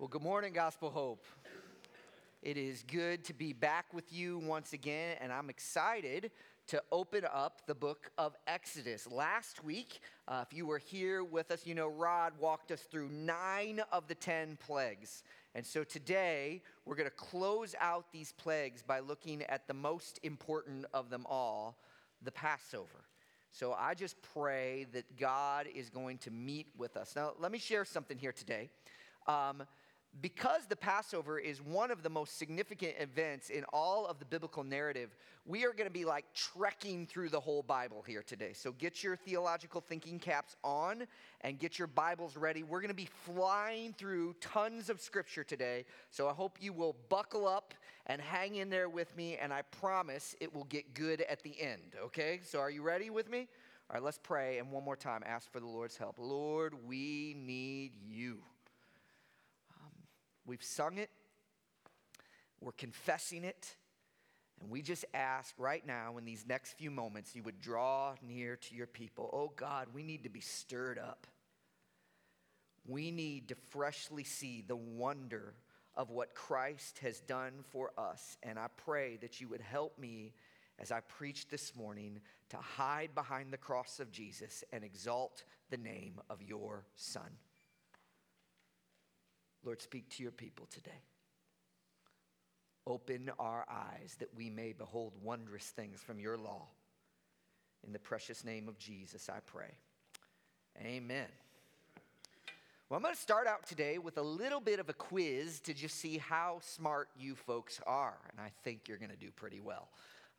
Well, good morning, Gospel Hope. It is good to be back with you once again, and I'm excited to open up the book of Exodus. Last week, uh, if you were here with us, you know Rod walked us through nine of the ten plagues. And so today, we're going to close out these plagues by looking at the most important of them all the Passover. So I just pray that God is going to meet with us. Now, let me share something here today. Um, because the Passover is one of the most significant events in all of the biblical narrative, we are going to be like trekking through the whole Bible here today. So get your theological thinking caps on and get your Bibles ready. We're going to be flying through tons of scripture today. So I hope you will buckle up and hang in there with me, and I promise it will get good at the end, okay? So are you ready with me? All right, let's pray and one more time ask for the Lord's help. Lord, we need you. We've sung it, we're confessing it, and we just ask right now in these next few moments you would draw near to your people. Oh God, we need to be stirred up. We need to freshly see the wonder of what Christ has done for us. And I pray that you would help me as I preach this morning to hide behind the cross of Jesus and exalt the name of your Son. Lord, speak to your people today. Open our eyes that we may behold wondrous things from your law. In the precious name of Jesus, I pray. Amen. Well, I'm going to start out today with a little bit of a quiz to just see how smart you folks are, and I think you're going to do pretty well.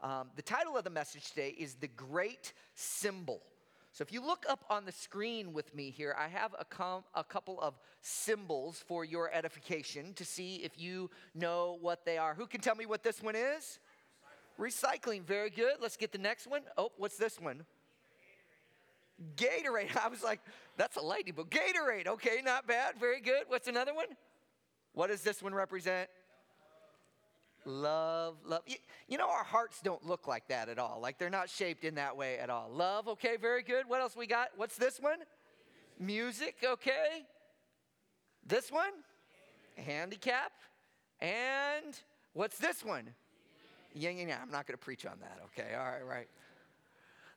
Um, the title of the message today is The Great Symbol. So if you look up on the screen with me here, I have a, com- a couple of symbols for your edification to see if you know what they are. Who can tell me what this one is? Recycling. Very good. Let's get the next one. Oh, what's this one? Gatorade. I was like, that's a lightning bolt. Gatorade. Okay, not bad. Very good. What's another one? What does this one represent? Love, love. You, you, know, our hearts don't look like that at all. Like they're not shaped in that way at all. Love, okay, very good. What else we got? What's this one? Music, okay. This one? Handicap. And what's this one? Yeah, yeah, yeah. I'm not going to preach on that, okay? All right, right.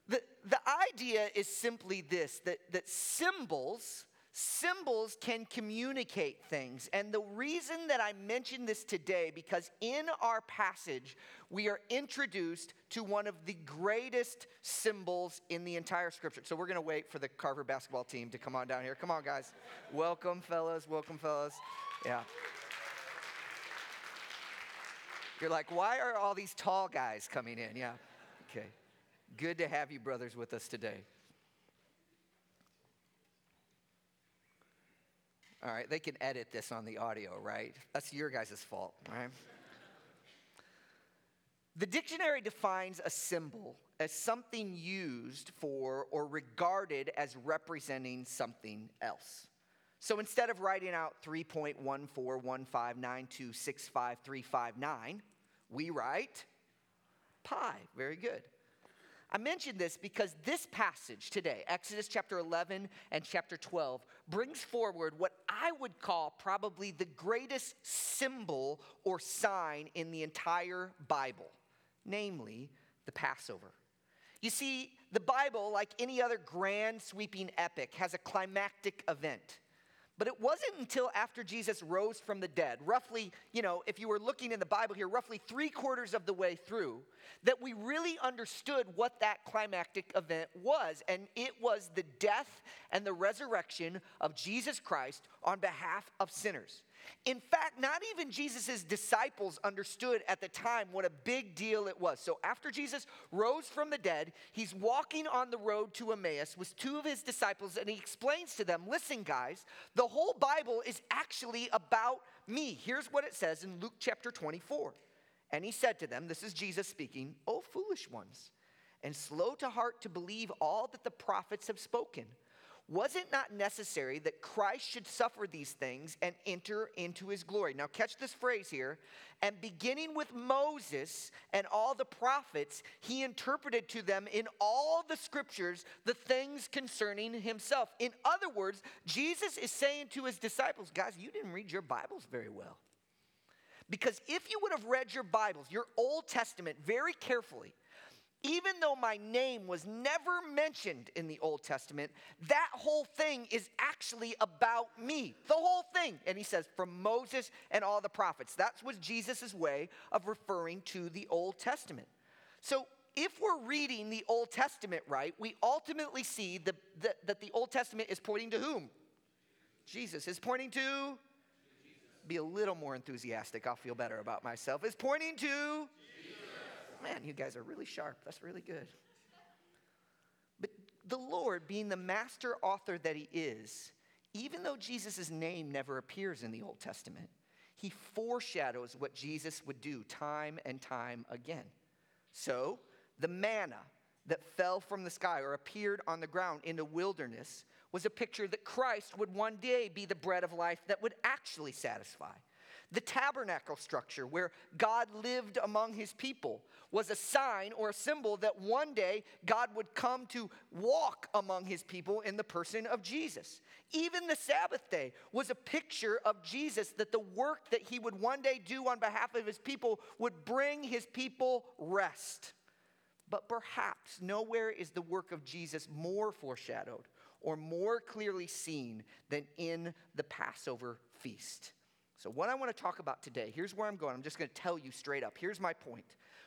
The, the idea is simply this that, that symbols symbols can communicate things. And the reason that I mention this today, because in our passage, we are introduced to one of the greatest symbols in the entire scripture. So we're going to wait for the Carver basketball team to come on down here. Come on, guys. welcome, fellas. Welcome, fellas. Yeah. You're like, why are all these tall guys coming in? Yeah. Okay. Good to have you, brothers, with us today. All right, they can edit this on the audio, right? That's your guys' fault, right? The dictionary defines a symbol as something used for or regarded as representing something else. So instead of writing out 3.14159265359, we write pi. Very good. I mention this because this passage today, Exodus chapter 11 and chapter 12, brings forward what I would call probably the greatest symbol or sign in the entire Bible, namely the Passover. You see, the Bible, like any other grand sweeping epic, has a climactic event. But it wasn't until after Jesus rose from the dead, roughly, you know, if you were looking in the Bible here, roughly three quarters of the way through, that we really understood what that climactic event was. And it was the death and the resurrection of Jesus Christ on behalf of sinners. In fact, not even Jesus' disciples understood at the time what a big deal it was. So, after Jesus rose from the dead, he's walking on the road to Emmaus with two of his disciples, and he explains to them listen, guys, the whole Bible is actually about me. Here's what it says in Luke chapter 24. And he said to them, This is Jesus speaking, O foolish ones, and slow to heart to believe all that the prophets have spoken. Was it not necessary that Christ should suffer these things and enter into his glory? Now, catch this phrase here. And beginning with Moses and all the prophets, he interpreted to them in all the scriptures the things concerning himself. In other words, Jesus is saying to his disciples, guys, you didn't read your Bibles very well. Because if you would have read your Bibles, your Old Testament, very carefully, even though my name was never mentioned in the Old Testament, that whole thing is actually about me. The whole thing. And he says, from Moses and all the prophets. That was Jesus' way of referring to the Old Testament. So if we're reading the Old Testament right, we ultimately see the, the, that the Old Testament is pointing to whom? Jesus is pointing to. Be a little more enthusiastic. I'll feel better about myself. Is pointing to man, you guys are really sharp. That's really good. But the Lord, being the master author that he is, even though Jesus' name never appears in the Old Testament, he foreshadows what Jesus would do time and time again. So, the manna that fell from the sky or appeared on the ground in the wilderness was a picture that Christ would one day be the bread of life that would actually satisfy. The tabernacle structure, where God lived among his people, was a sign or a symbol that one day God would come to walk among his people in the person of Jesus. Even the Sabbath day was a picture of Jesus, that the work that he would one day do on behalf of his people would bring his people rest. But perhaps nowhere is the work of Jesus more foreshadowed or more clearly seen than in the Passover feast. So, what I want to talk about today, here's where I'm going. I'm just going to tell you straight up. Here's my point.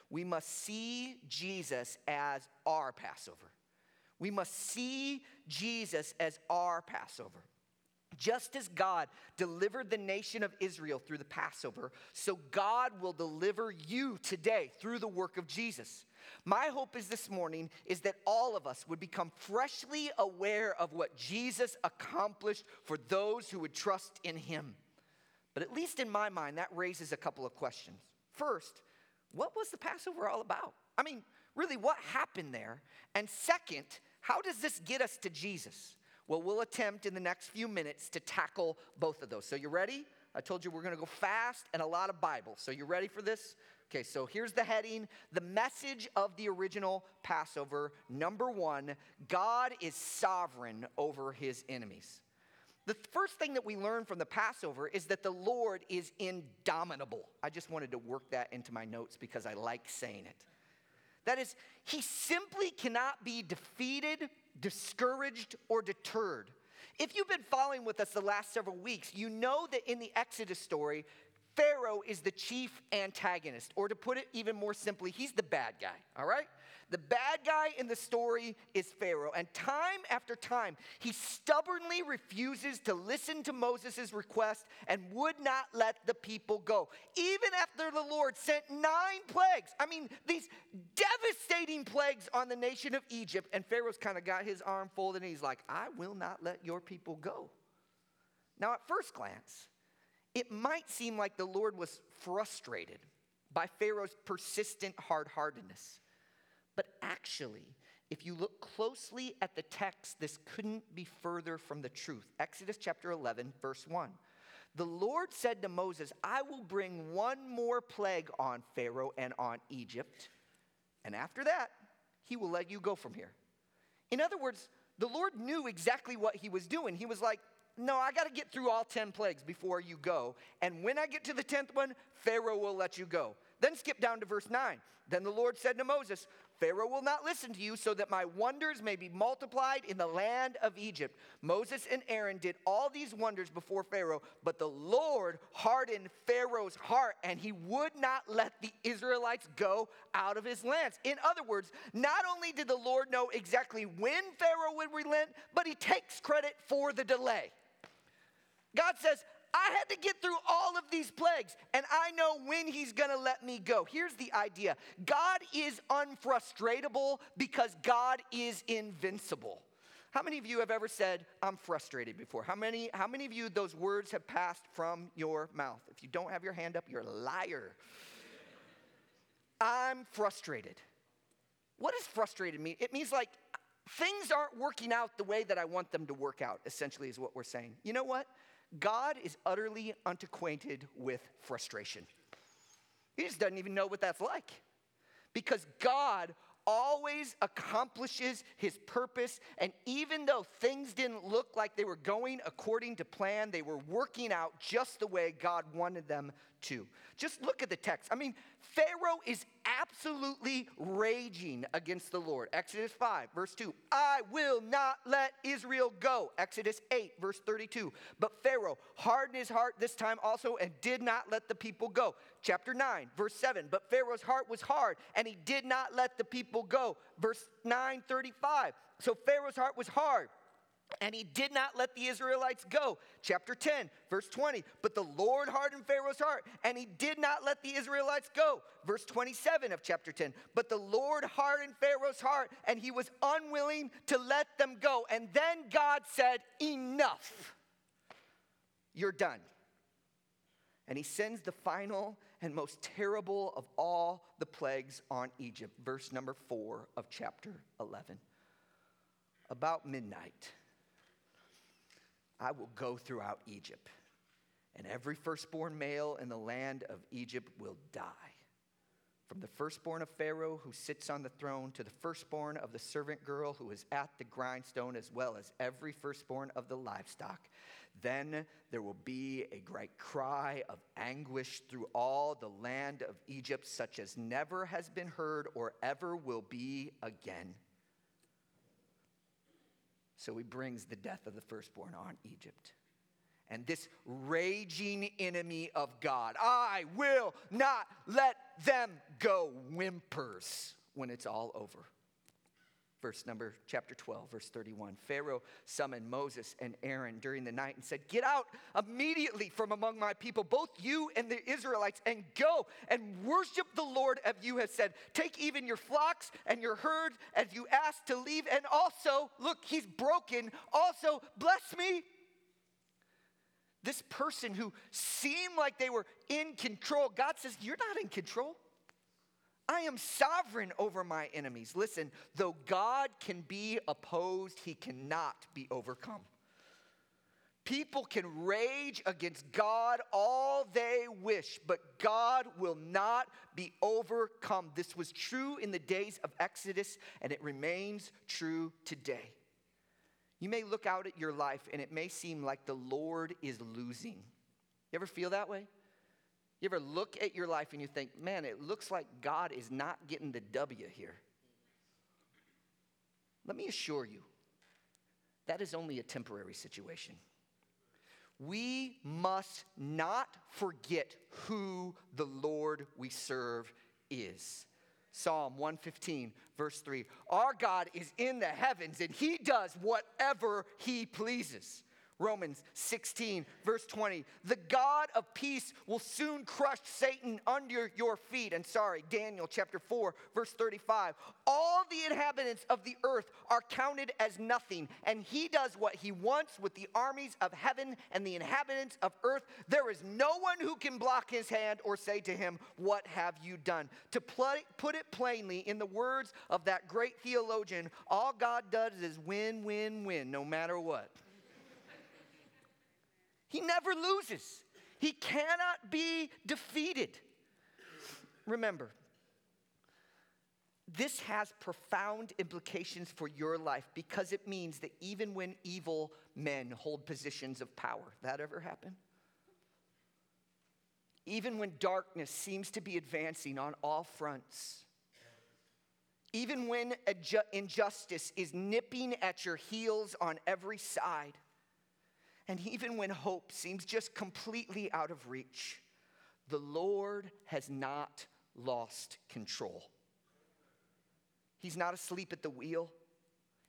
We must see Jesus as our Passover. We must see Jesus as our Passover. Just as God delivered the nation of Israel through the Passover, so God will deliver you today through the work of Jesus. My hope is this morning is that all of us would become freshly aware of what Jesus accomplished for those who would trust in him. But at least in my mind, that raises a couple of questions. First, what was the Passover all about? I mean, really, what happened there? And second, how does this get us to Jesus? Well, we'll attempt in the next few minutes to tackle both of those. So, you ready? I told you we're going to go fast and a lot of Bible. So, you ready for this? Okay, so here's the heading The message of the original Passover. Number one God is sovereign over his enemies. The first thing that we learn from the Passover is that the Lord is indomitable. I just wanted to work that into my notes because I like saying it. That is, he simply cannot be defeated, discouraged, or deterred. If you've been following with us the last several weeks, you know that in the Exodus story, Pharaoh is the chief antagonist, or to put it even more simply, he's the bad guy, all right? The bad guy in the story is Pharaoh. And time after time, he stubbornly refuses to listen to Moses' request and would not let the people go. Even after the Lord sent nine plagues, I mean, these devastating plagues on the nation of Egypt, and Pharaoh's kind of got his arm folded and he's like, I will not let your people go. Now, at first glance, it might seem like the Lord was frustrated by Pharaoh's persistent hard heartedness. But actually, if you look closely at the text, this couldn't be further from the truth. Exodus chapter 11, verse 1. The Lord said to Moses, I will bring one more plague on Pharaoh and on Egypt, and after that, he will let you go from here. In other words, the Lord knew exactly what he was doing. He was like, No, I got to get through all 10 plagues before you go. And when I get to the 10th one, Pharaoh will let you go. Then skip down to verse 9. Then the Lord said to Moses, Pharaoh will not listen to you, so that my wonders may be multiplied in the land of Egypt. Moses and Aaron did all these wonders before Pharaoh, but the Lord hardened Pharaoh's heart, and he would not let the Israelites go out of his lands. In other words, not only did the Lord know exactly when Pharaoh would relent, but he takes credit for the delay. God says, I had to get through all of these plagues, and I know when He's gonna let me go. Here's the idea God is unfrustratable because God is invincible. How many of you have ever said, I'm frustrated before? How many, how many of you those words have passed from your mouth? If you don't have your hand up, you're a liar. I'm frustrated. What does frustrated mean? It means like things aren't working out the way that I want them to work out, essentially, is what we're saying. You know what? God is utterly unacquainted with frustration. He just doesn't even know what that's like. Because God always accomplishes his purpose. And even though things didn't look like they were going according to plan, they were working out just the way God wanted them to. Just look at the text. I mean, Pharaoh is absolutely raging against the Lord. Exodus 5, verse 2. I will not let Israel go. Exodus 8, verse 32. But Pharaoh hardened his heart this time also and did not let the people go. Chapter 9, verse 7. But Pharaoh's heart was hard and he did not let the people go. Verse 9, 35. So Pharaoh's heart was hard and he did not let the Israelites go. Chapter 10, verse 20. But the Lord hardened Pharaoh's heart, and he did not let the Israelites go. Verse 27 of chapter 10. But the Lord hardened Pharaoh's heart, and he was unwilling to let them go. And then God said, Enough. You're done. And he sends the final and most terrible of all the plagues on Egypt. Verse number 4 of chapter 11. About midnight I will go throughout Egypt, and every firstborn male in the land of Egypt will die. From the firstborn of Pharaoh who sits on the throne to the firstborn of the servant girl who is at the grindstone, as well as every firstborn of the livestock. Then there will be a great cry of anguish through all the land of Egypt, such as never has been heard or ever will be again. So he brings the death of the firstborn on Egypt. And this raging enemy of God, I will not let them go, whimpers when it's all over verse number chapter 12 verse 31 pharaoh summoned moses and aaron during the night and said get out immediately from among my people both you and the israelites and go and worship the lord as you have said. Take even your flocks and your herds as you asked to leave and also look he's broken. Also bless me. This person who seemed like they were in control god says you're not in control I am sovereign over my enemies. Listen, though God can be opposed, he cannot be overcome. People can rage against God all they wish, but God will not be overcome. This was true in the days of Exodus, and it remains true today. You may look out at your life, and it may seem like the Lord is losing. You ever feel that way? You ever look at your life and you think, man, it looks like God is not getting the W here? Let me assure you, that is only a temporary situation. We must not forget who the Lord we serve is. Psalm 115, verse 3 Our God is in the heavens and he does whatever he pleases. Romans 16, verse 20. The God of peace will soon crush Satan under your feet. And sorry, Daniel chapter 4, verse 35. All the inhabitants of the earth are counted as nothing, and he does what he wants with the armies of heaven and the inhabitants of earth. There is no one who can block his hand or say to him, What have you done? To put it plainly, in the words of that great theologian, all God does is win, win, win, no matter what. He never loses, he cannot be defeated. Remember, this has profound implications for your life because it means that even when evil men hold positions of power, that ever happen? Even when darkness seems to be advancing on all fronts, even when injustice is nipping at your heels on every side, and even when hope seems just completely out of reach, the Lord has not lost control. He's not asleep at the wheel.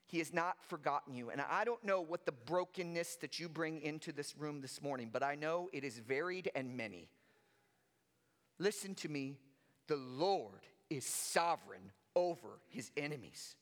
He has not forgotten you. And I don't know what the brokenness that you bring into this room this morning, but I know it is varied and many. Listen to me the Lord is sovereign over his enemies.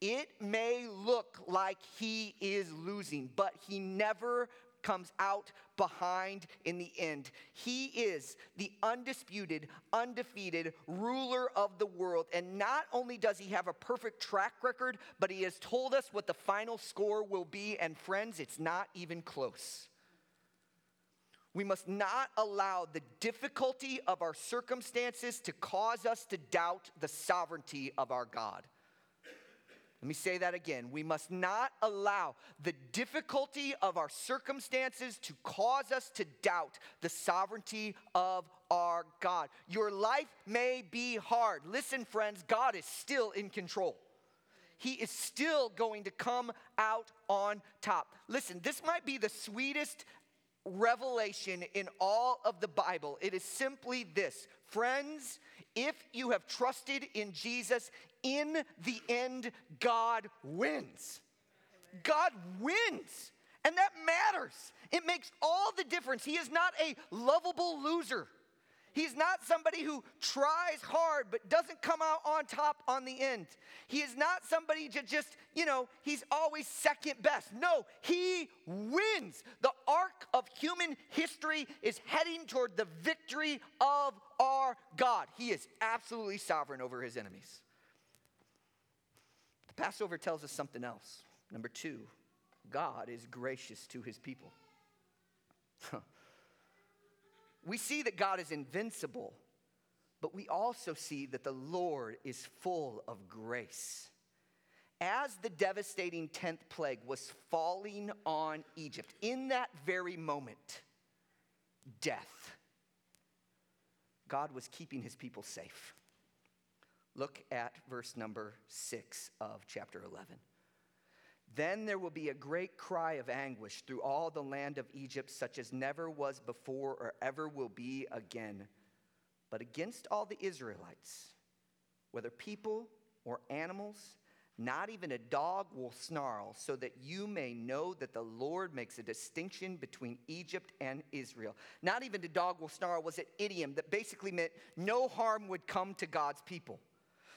It may look like he is losing, but he never comes out behind in the end. He is the undisputed, undefeated ruler of the world. And not only does he have a perfect track record, but he has told us what the final score will be. And friends, it's not even close. We must not allow the difficulty of our circumstances to cause us to doubt the sovereignty of our God. Let me say that again. We must not allow the difficulty of our circumstances to cause us to doubt the sovereignty of our God. Your life may be hard. Listen, friends, God is still in control. He is still going to come out on top. Listen, this might be the sweetest revelation in all of the Bible. It is simply this Friends, if you have trusted in Jesus, in the end, God wins. God wins. And that matters. It makes all the difference. He is not a lovable loser. He's not somebody who tries hard but doesn't come out on top on the end. He is not somebody to just, you know, he's always second best. No, he wins. The arc of human history is heading toward the victory of our God. He is absolutely sovereign over his enemies. The Passover tells us something else. Number two, God is gracious to his people. we see that God is invincible, but we also see that the Lord is full of grace. As the devastating 10th plague was falling on Egypt, in that very moment, death, God was keeping his people safe. Look at verse number six of chapter 11. Then there will be a great cry of anguish through all the land of Egypt, such as never was before or ever will be again. But against all the Israelites, whether people or animals, not even a dog will snarl, so that you may know that the Lord makes a distinction between Egypt and Israel. Not even a dog will snarl was an idiom that basically meant no harm would come to God's people.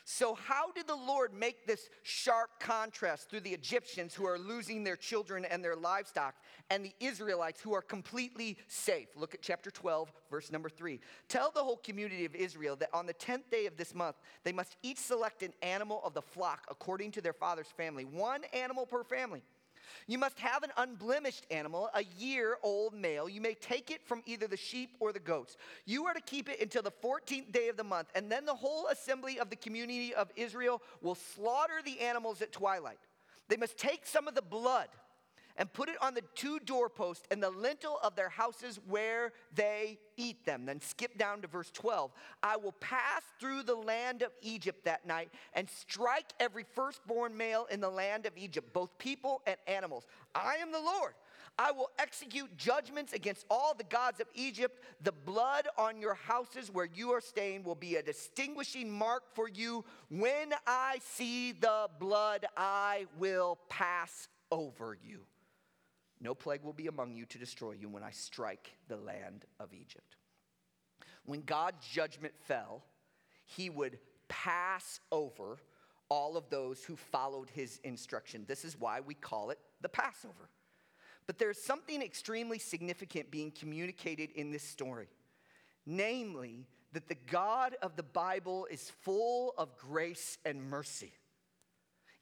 So, how did the Lord make this sharp contrast through the Egyptians who are losing their children and their livestock and the Israelites who are completely safe? Look at chapter 12, verse number 3. Tell the whole community of Israel that on the 10th day of this month, they must each select an animal of the flock according to their father's family, one animal per family. You must have an unblemished animal, a year old male. You may take it from either the sheep or the goats. You are to keep it until the 14th day of the month, and then the whole assembly of the community of Israel will slaughter the animals at twilight. They must take some of the blood and put it on the two doorposts and the lintel of their houses where they eat them. Then skip down to verse 12. I will pass through the land of Egypt that night and strike every firstborn male in the land of Egypt, both people and animals. I am the Lord. I will execute judgments against all the gods of Egypt. The blood on your houses where you are staying will be a distinguishing mark for you. When I see the blood, I will pass over you. No plague will be among you to destroy you when I strike the land of Egypt. When God's judgment fell, he would pass over all of those who followed his instruction. This is why we call it the Passover. But there's something extremely significant being communicated in this story. Namely, that the God of the Bible is full of grace and mercy.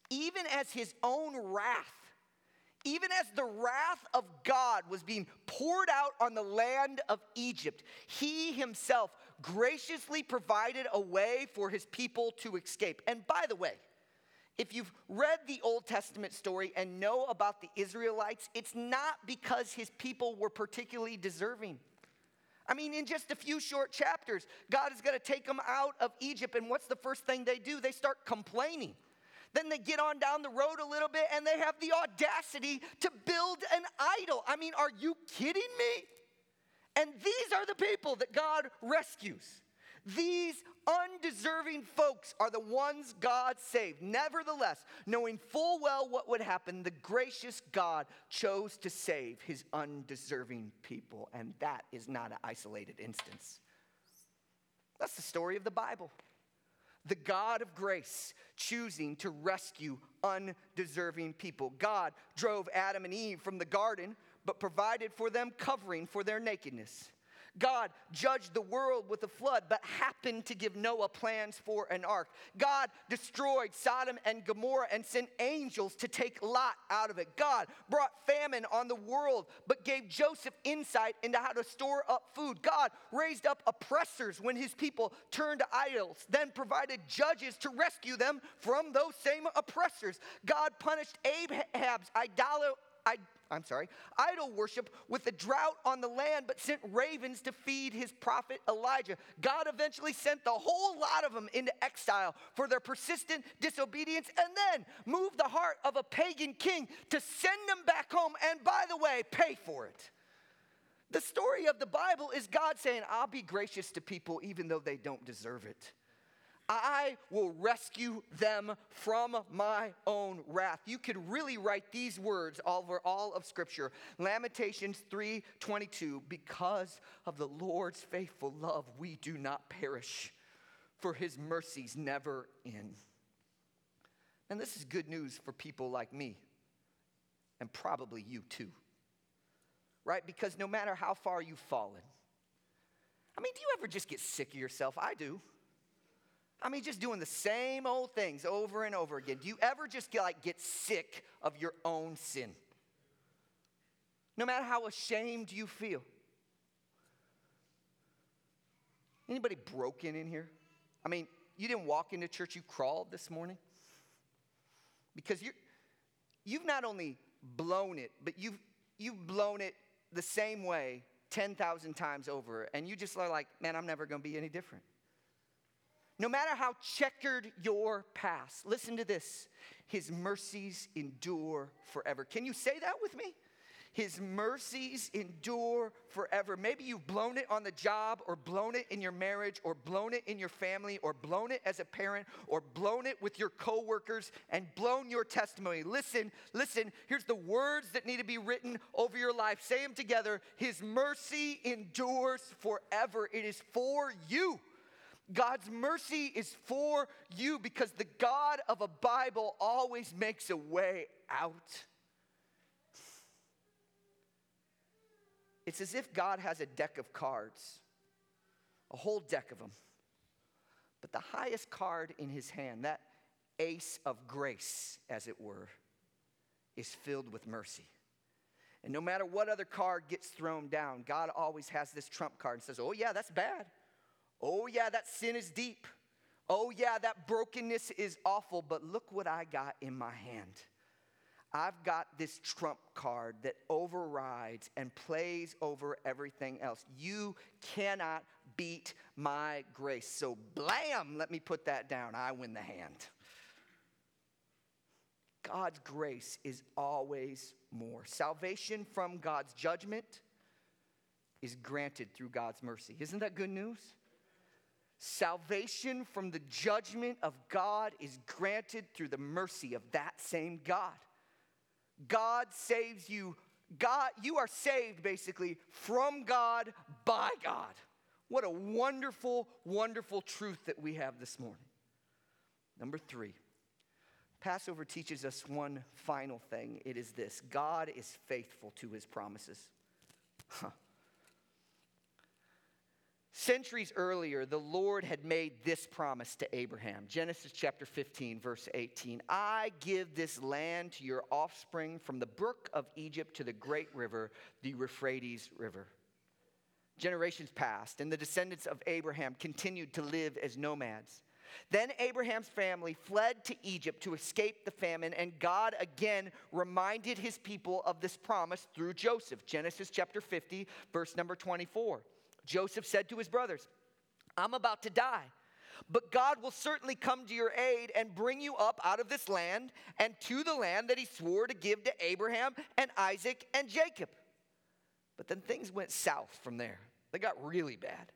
Even as his own wrath even as the wrath of God was being poured out on the land of Egypt, he himself graciously provided a way for his people to escape. And by the way, if you've read the Old Testament story and know about the Israelites, it's not because his people were particularly deserving. I mean, in just a few short chapters, God is going to take them out of Egypt, and what's the first thing they do? They start complaining. Then they get on down the road a little bit and they have the audacity to build an idol. I mean, are you kidding me? And these are the people that God rescues. These undeserving folks are the ones God saved. Nevertheless, knowing full well what would happen, the gracious God chose to save his undeserving people. And that is not an isolated instance. That's the story of the Bible the God of grace choosing to rescue undeserving people. God drove Adam and Eve from the garden but provided for them covering for their nakedness. God judged the world with a flood, but happened to give Noah plans for an ark. God destroyed Sodom and Gomorrah and sent angels to take Lot out of it. God brought famine on the world, but gave Joseph insight into how to store up food. God raised up oppressors when his people turned to idols, then provided judges to rescue them from those same oppressors. God punished Ahab's idolatry I'm sorry, idol worship with a drought on the land, but sent ravens to feed his prophet Elijah. God eventually sent the whole lot of them into exile for their persistent disobedience and then moved the heart of a pagan king to send them back home and, by the way, pay for it. The story of the Bible is God saying, I'll be gracious to people even though they don't deserve it. I will rescue them from my own wrath. You could really write these words over all of Scripture. Lamentations 3:22, because of the Lord's faithful love, we do not perish, for his mercies never end. And this is good news for people like me, and probably you too. Right? Because no matter how far you've fallen, I mean, do you ever just get sick of yourself? I do. I mean, just doing the same old things over and over again. Do you ever just get, like get sick of your own sin? No matter how ashamed you feel. Anybody broken in here? I mean, you didn't walk into church, you crawled this morning? Because you you've not only blown it, but you've, you've blown it the same way 10,000 times over. And you just are like, man, I'm never going to be any different. No matter how checkered your past, listen to this His mercies endure forever. Can you say that with me? His mercies endure forever. Maybe you've blown it on the job, or blown it in your marriage, or blown it in your family, or blown it as a parent, or blown it with your coworkers, and blown your testimony. Listen, listen, here's the words that need to be written over your life. Say them together His mercy endures forever. It is for you. God's mercy is for you because the God of a Bible always makes a way out. It's as if God has a deck of cards, a whole deck of them. But the highest card in his hand, that ace of grace, as it were, is filled with mercy. And no matter what other card gets thrown down, God always has this trump card and says, Oh, yeah, that's bad. Oh, yeah, that sin is deep. Oh, yeah, that brokenness is awful, but look what I got in my hand. I've got this trump card that overrides and plays over everything else. You cannot beat my grace. So, blam, let me put that down. I win the hand. God's grace is always more. Salvation from God's judgment is granted through God's mercy. Isn't that good news? Salvation from the judgment of God is granted through the mercy of that same God. God saves you. God, you are saved basically from God by God. What a wonderful, wonderful truth that we have this morning. Number three, Passover teaches us one final thing. It is this God is faithful to his promises. Huh. Centuries earlier, the Lord had made this promise to Abraham. Genesis chapter 15, verse 18. I give this land to your offspring from the brook of Egypt to the great river, the Euphrates River. Generations passed, and the descendants of Abraham continued to live as nomads. Then Abraham's family fled to Egypt to escape the famine, and God again reminded his people of this promise through Joseph. Genesis chapter 50, verse number 24. Joseph said to his brothers, I'm about to die. But God will certainly come to your aid and bring you up out of this land and to the land that he swore to give to Abraham and Isaac and Jacob. But then things went south from there. They got really bad.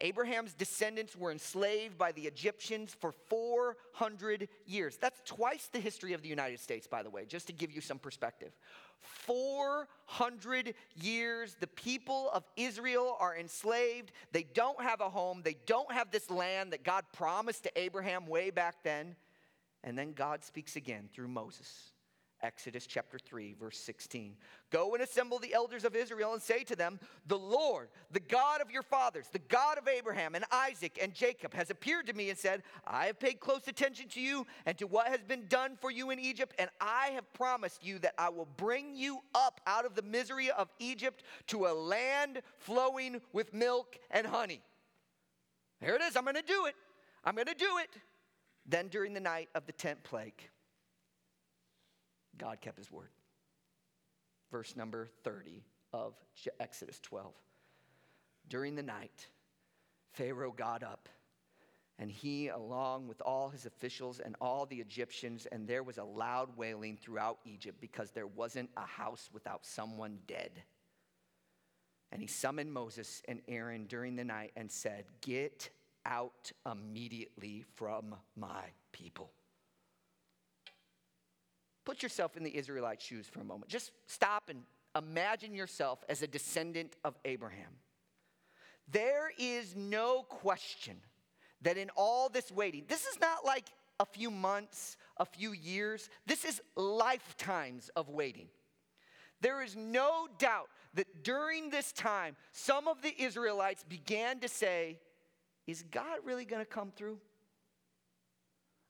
Abraham's descendants were enslaved by the Egyptians for 400 years. That's twice the history of the United States, by the way, just to give you some perspective. 400 years, the people of Israel are enslaved. They don't have a home. They don't have this land that God promised to Abraham way back then. And then God speaks again through Moses. Exodus chapter 3, verse 16. Go and assemble the elders of Israel and say to them, The Lord, the God of your fathers, the God of Abraham and Isaac and Jacob, has appeared to me and said, I have paid close attention to you and to what has been done for you in Egypt, and I have promised you that I will bring you up out of the misery of Egypt to a land flowing with milk and honey. There it is. I'm going to do it. I'm going to do it. Then during the night of the tenth plague, God kept his word. Verse number 30 of Exodus 12. During the night, Pharaoh got up, and he, along with all his officials and all the Egyptians, and there was a loud wailing throughout Egypt because there wasn't a house without someone dead. And he summoned Moses and Aaron during the night and said, Get out immediately from my people. Put yourself in the Israelite shoes for a moment. Just stop and imagine yourself as a descendant of Abraham. There is no question that in all this waiting, this is not like a few months, a few years, this is lifetimes of waiting. There is no doubt that during this time, some of the Israelites began to say, Is God really going to come through?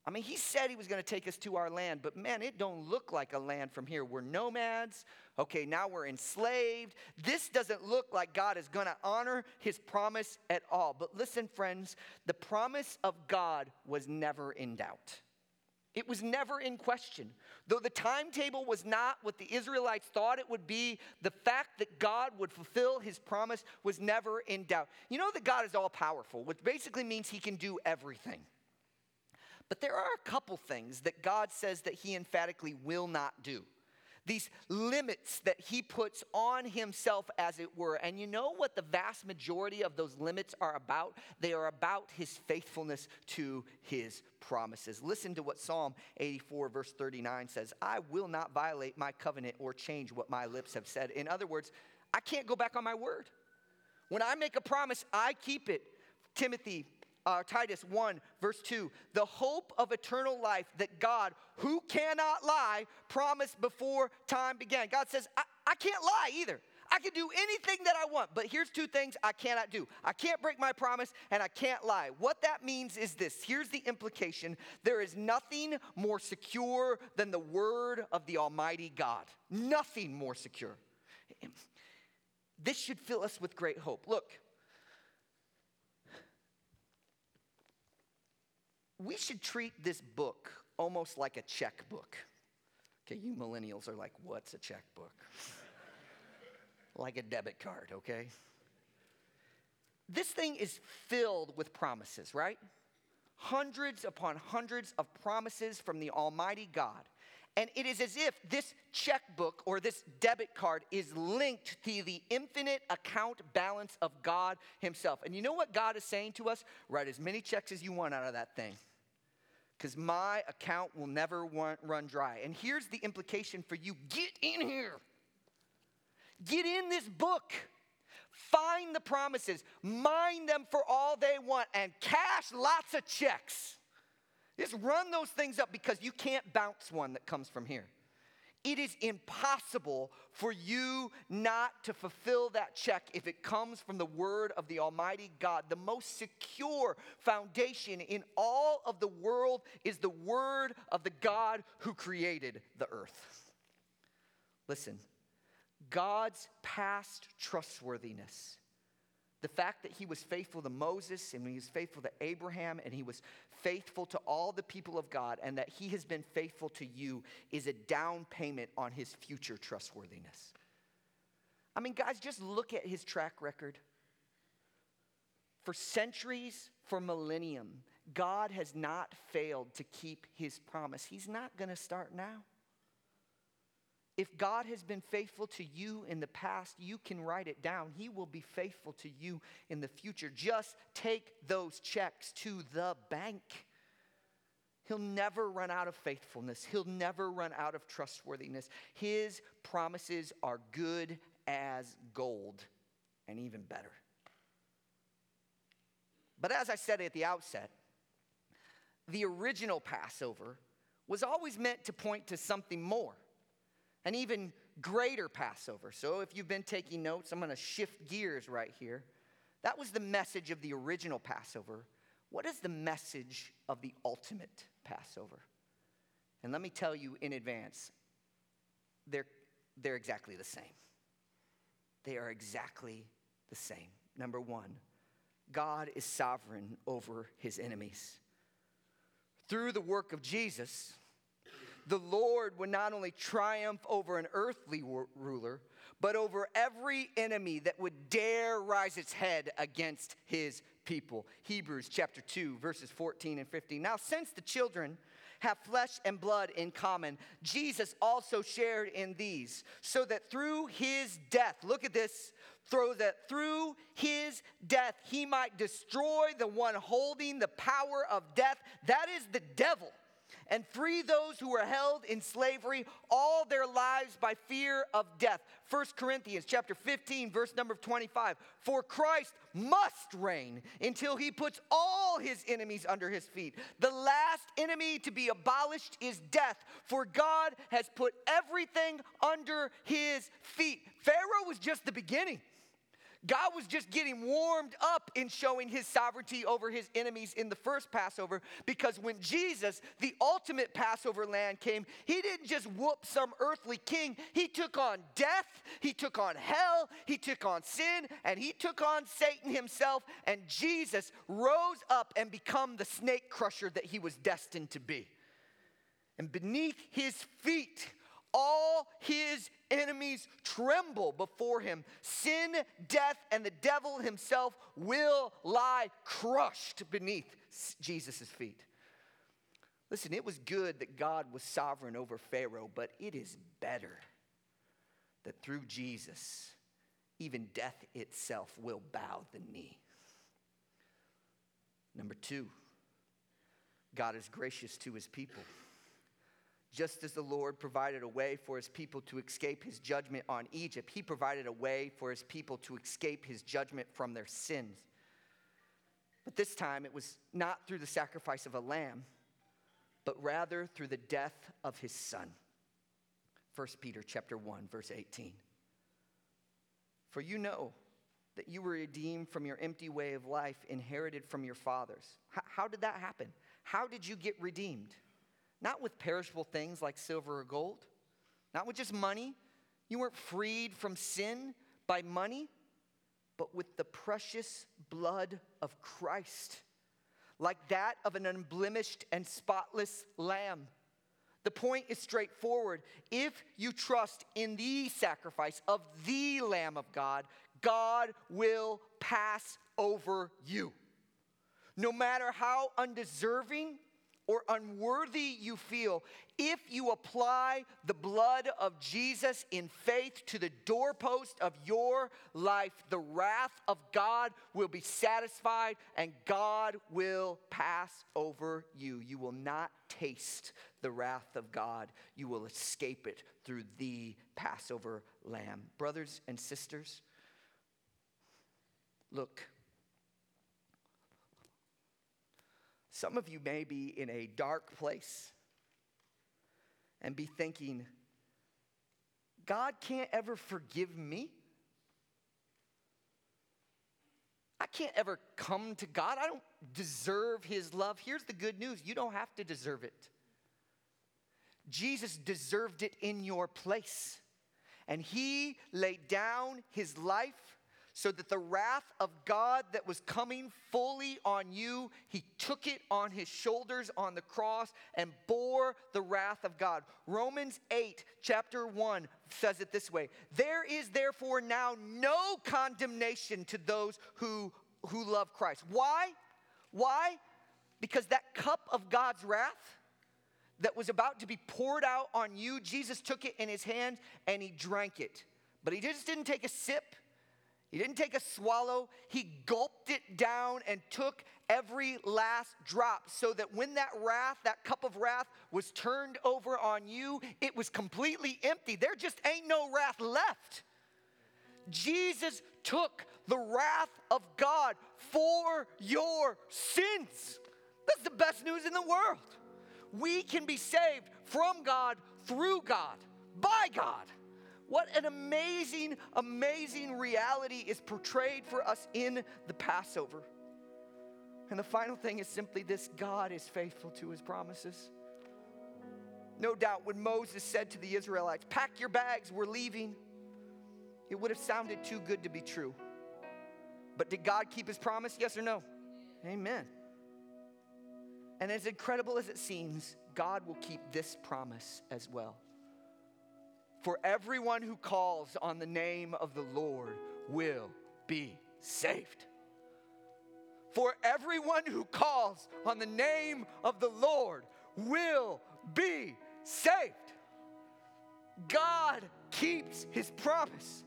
I mean, he said he was going to take us to our land, but man, it don't look like a land from here. We're nomads. Okay, now we're enslaved. This doesn't look like God is going to honor his promise at all. But listen, friends, the promise of God was never in doubt. It was never in question. Though the timetable was not what the Israelites thought it would be, the fact that God would fulfill his promise was never in doubt. You know that God is all powerful, which basically means he can do everything. But there are a couple things that God says that He emphatically will not do. These limits that He puts on Himself, as it were. And you know what the vast majority of those limits are about? They are about His faithfulness to His promises. Listen to what Psalm 84, verse 39 says I will not violate my covenant or change what my lips have said. In other words, I can't go back on my word. When I make a promise, I keep it. Timothy uh, Titus 1, verse 2, the hope of eternal life that God, who cannot lie, promised before time began. God says, I, I can't lie either. I can do anything that I want, but here's two things I cannot do. I can't break my promise and I can't lie. What that means is this here's the implication there is nothing more secure than the word of the Almighty God. Nothing more secure. This should fill us with great hope. Look, we should treat this book almost like a checkbook. Okay, you millennials are like, what's a checkbook? like a debit card, okay? This thing is filled with promises, right? Hundreds upon hundreds of promises from the Almighty God. And it is as if this checkbook or this debit card is linked to the infinite account balance of God Himself. And you know what God is saying to us? Write as many checks as you want out of that thing because my account will never run dry. And here's the implication for you get in here, get in this book. Find the promises, mine them for all they want, and cash lots of checks. Just run those things up because you can't bounce one that comes from here. It is impossible for you not to fulfill that check if it comes from the word of the Almighty God. The most secure foundation in all of the world is the word of the God who created the earth. Listen, God's past trustworthiness the fact that he was faithful to Moses and he was faithful to Abraham and he was faithful to all the people of God and that he has been faithful to you is a down payment on his future trustworthiness. I mean, guys, just look at his track record. For centuries, for millennium, God has not failed to keep his promise. He's not going to start now. If God has been faithful to you in the past, you can write it down. He will be faithful to you in the future. Just take those checks to the bank. He'll never run out of faithfulness, He'll never run out of trustworthiness. His promises are good as gold and even better. But as I said at the outset, the original Passover was always meant to point to something more. An even greater Passover. So if you've been taking notes, I'm going to shift gears right here. That was the message of the original Passover. What is the message of the ultimate Passover? And let me tell you in advance, they're, they're exactly the same. They are exactly the same. Number one, God is sovereign over his enemies. Through the work of Jesus, the Lord would not only triumph over an earthly ruler, but over every enemy that would dare rise its head against his people. Hebrews chapter 2, verses 14 and 15. Now, since the children have flesh and blood in common, Jesus also shared in these, so that through his death, look at this, through that through his death he might destroy the one holding the power of death, that is the devil and free those who were held in slavery all their lives by fear of death. 1 Corinthians chapter 15 verse number 25. For Christ must reign until he puts all his enemies under his feet. The last enemy to be abolished is death, for God has put everything under his feet. Pharaoh was just the beginning. God was just getting warmed up in showing his sovereignty over his enemies in the first Passover because when Jesus, the ultimate Passover lamb, came, he didn't just whoop some earthly king. He took on death, he took on hell, he took on sin, and he took on Satan himself. And Jesus rose up and become the snake crusher that he was destined to be. And beneath his feet, all his enemies tremble before him. Sin, death, and the devil himself will lie crushed beneath Jesus' feet. Listen, it was good that God was sovereign over Pharaoh, but it is better that through Jesus, even death itself will bow the knee. Number two, God is gracious to his people. Just as the Lord provided a way for his people to escape his judgment on Egypt, he provided a way for his people to escape his judgment from their sins. But this time it was not through the sacrifice of a lamb, but rather through the death of his son. 1 Peter chapter 1 verse 18. For you know that you were redeemed from your empty way of life inherited from your fathers. H- how did that happen? How did you get redeemed? Not with perishable things like silver or gold, not with just money. You weren't freed from sin by money, but with the precious blood of Christ, like that of an unblemished and spotless lamb. The point is straightforward. If you trust in the sacrifice of the Lamb of God, God will pass over you. No matter how undeserving or unworthy you feel, if you apply the blood of Jesus in faith to the doorpost of your life, the wrath of God will be satisfied and God will pass over you. You will not taste the wrath of God, you will escape it through the Passover lamb. Brothers and sisters, look Some of you may be in a dark place and be thinking, God can't ever forgive me. I can't ever come to God. I don't deserve his love. Here's the good news you don't have to deserve it. Jesus deserved it in your place, and he laid down his life so that the wrath of God that was coming fully on you, he took it on his shoulders on the cross and bore the wrath of God. Romans 8, chapter 1 says it this way There is therefore now no condemnation to those who, who love Christ. Why? Why? Because that cup of God's wrath that was about to be poured out on you, Jesus took it in his hand and he drank it. But he just didn't take a sip. He didn't take a swallow, he gulped it down and took every last drop so that when that wrath, that cup of wrath, was turned over on you, it was completely empty. There just ain't no wrath left. Jesus took the wrath of God for your sins. That's the best news in the world. We can be saved from God through God by God. What an amazing, amazing reality is portrayed for us in the Passover. And the final thing is simply this God is faithful to his promises. No doubt when Moses said to the Israelites, Pack your bags, we're leaving, it would have sounded too good to be true. But did God keep his promise? Yes or no? Amen. And as incredible as it seems, God will keep this promise as well. For everyone who calls on the name of the Lord will be saved. For everyone who calls on the name of the Lord will be saved. God keeps his promise.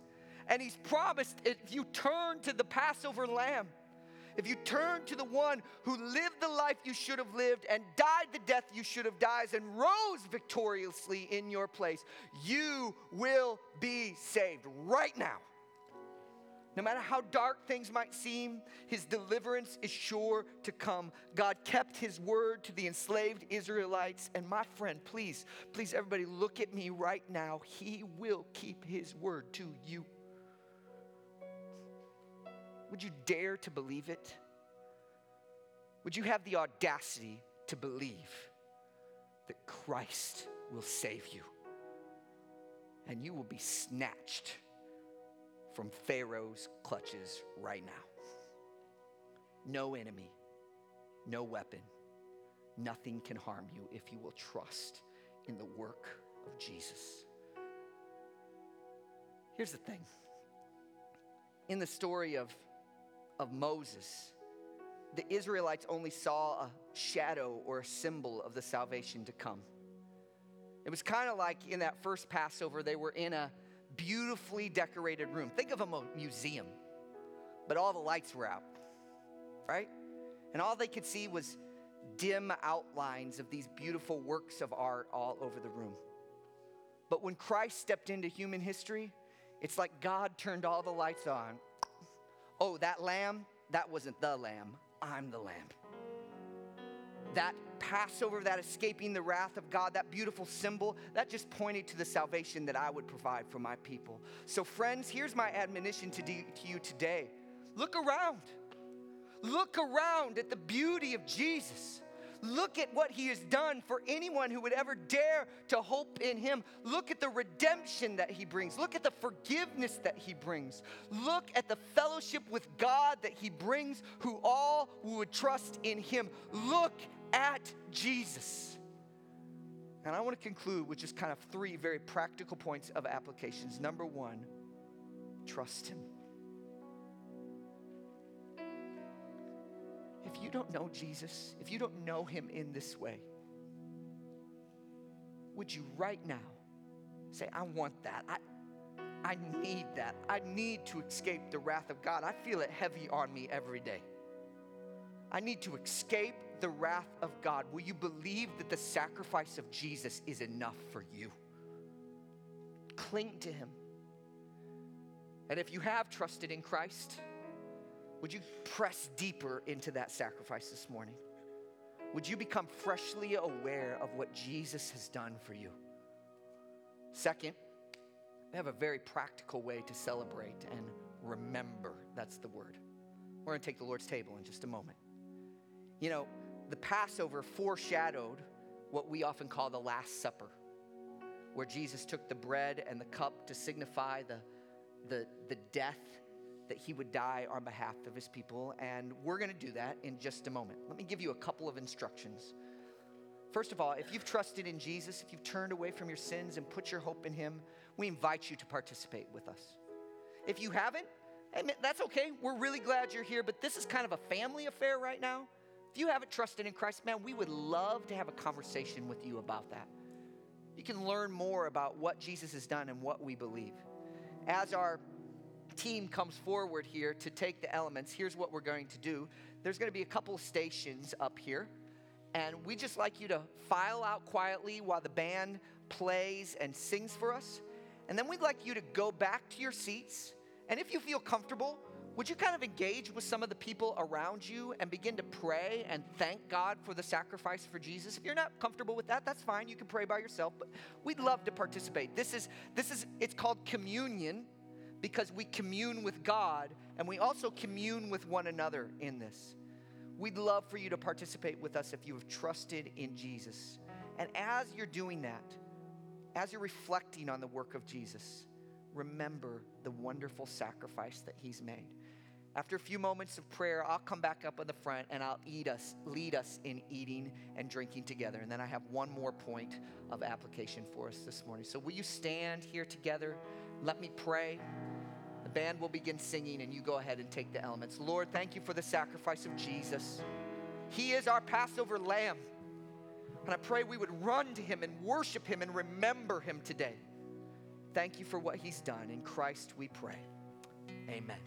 And he's promised if you turn to the Passover lamb, if you turn to the one who lived the life you should have lived and died the death you should have died and rose victoriously in your place, you will be saved right now. No matter how dark things might seem, his deliverance is sure to come. God kept his word to the enslaved Israelites. And my friend, please, please, everybody, look at me right now. He will keep his word to you. Would you dare to believe it? Would you have the audacity to believe that Christ will save you and you will be snatched from Pharaoh's clutches right now? No enemy, no weapon, nothing can harm you if you will trust in the work of Jesus. Here's the thing in the story of of Moses, the Israelites only saw a shadow or a symbol of the salvation to come. It was kind of like in that first Passover, they were in a beautifully decorated room. Think of a museum, but all the lights were out, right? And all they could see was dim outlines of these beautiful works of art all over the room. But when Christ stepped into human history, it's like God turned all the lights on oh, that lamb, that wasn't the lamb, I'm the lamb. That Passover, that escaping the wrath of God, that beautiful symbol, that just pointed to the salvation that I would provide for my people. So, friends, here's my admonition to, to you today look around. Look around at the beauty of Jesus. Look at what he has done for anyone who would ever dare to hope in him. Look at the redemption that he brings. Look at the forgiveness that he brings. Look at the fellowship with God that he brings who all would trust in him. Look at Jesus. And I want to conclude with just kind of three very practical points of applications. Number one, trust him. If you don't know Jesus, if you don't know him in this way, would you right now say, I want that? I, I need that. I need to escape the wrath of God. I feel it heavy on me every day. I need to escape the wrath of God. Will you believe that the sacrifice of Jesus is enough for you? Cling to Him. And if you have trusted in Christ, would you press deeper into that sacrifice this morning? Would you become freshly aware of what Jesus has done for you? Second, we have a very practical way to celebrate and remember. That's the word. We're going to take the Lord's table in just a moment. You know, the Passover foreshadowed what we often call the Last Supper, where Jesus took the bread and the cup to signify the, the, the death that he would die on behalf of his people. And we're going to do that in just a moment. Let me give you a couple of instructions. First of all, if you've trusted in Jesus, if you've turned away from your sins and put your hope in him, we invite you to participate with us. If you haven't, that's okay. We're really glad you're here, but this is kind of a family affair right now. If you haven't trusted in Christ, man, we would love to have a conversation with you about that. You can learn more about what Jesus has done and what we believe. As our team comes forward here to take the elements, here's what we're going to do. There's going to be a couple stations up here, and we just like you to file out quietly while the band plays and sings for us. And then we'd like you to go back to your seats. And if you feel comfortable, would you kind of engage with some of the people around you and begin to pray and thank God for the sacrifice for Jesus? If you're not comfortable with that, that's fine. You can pray by yourself, but we'd love to participate. This is this is it's called communion because we commune with God and we also commune with one another in this. We'd love for you to participate with us if you have trusted in Jesus. And as you're doing that, as you're reflecting on the work of Jesus, remember the wonderful sacrifice that he's made. After a few moments of prayer, I'll come back up on the front and I'll eat us, lead us in eating and drinking together. And then I have one more point of application for us this morning. So will you stand here together? Let me pray. The band will begin singing and you go ahead and take the elements. Lord, thank you for the sacrifice of Jesus. He is our Passover lamb. And I pray we would run to him and worship him and remember him today. Thank you for what he's done. In Christ we pray. Amen.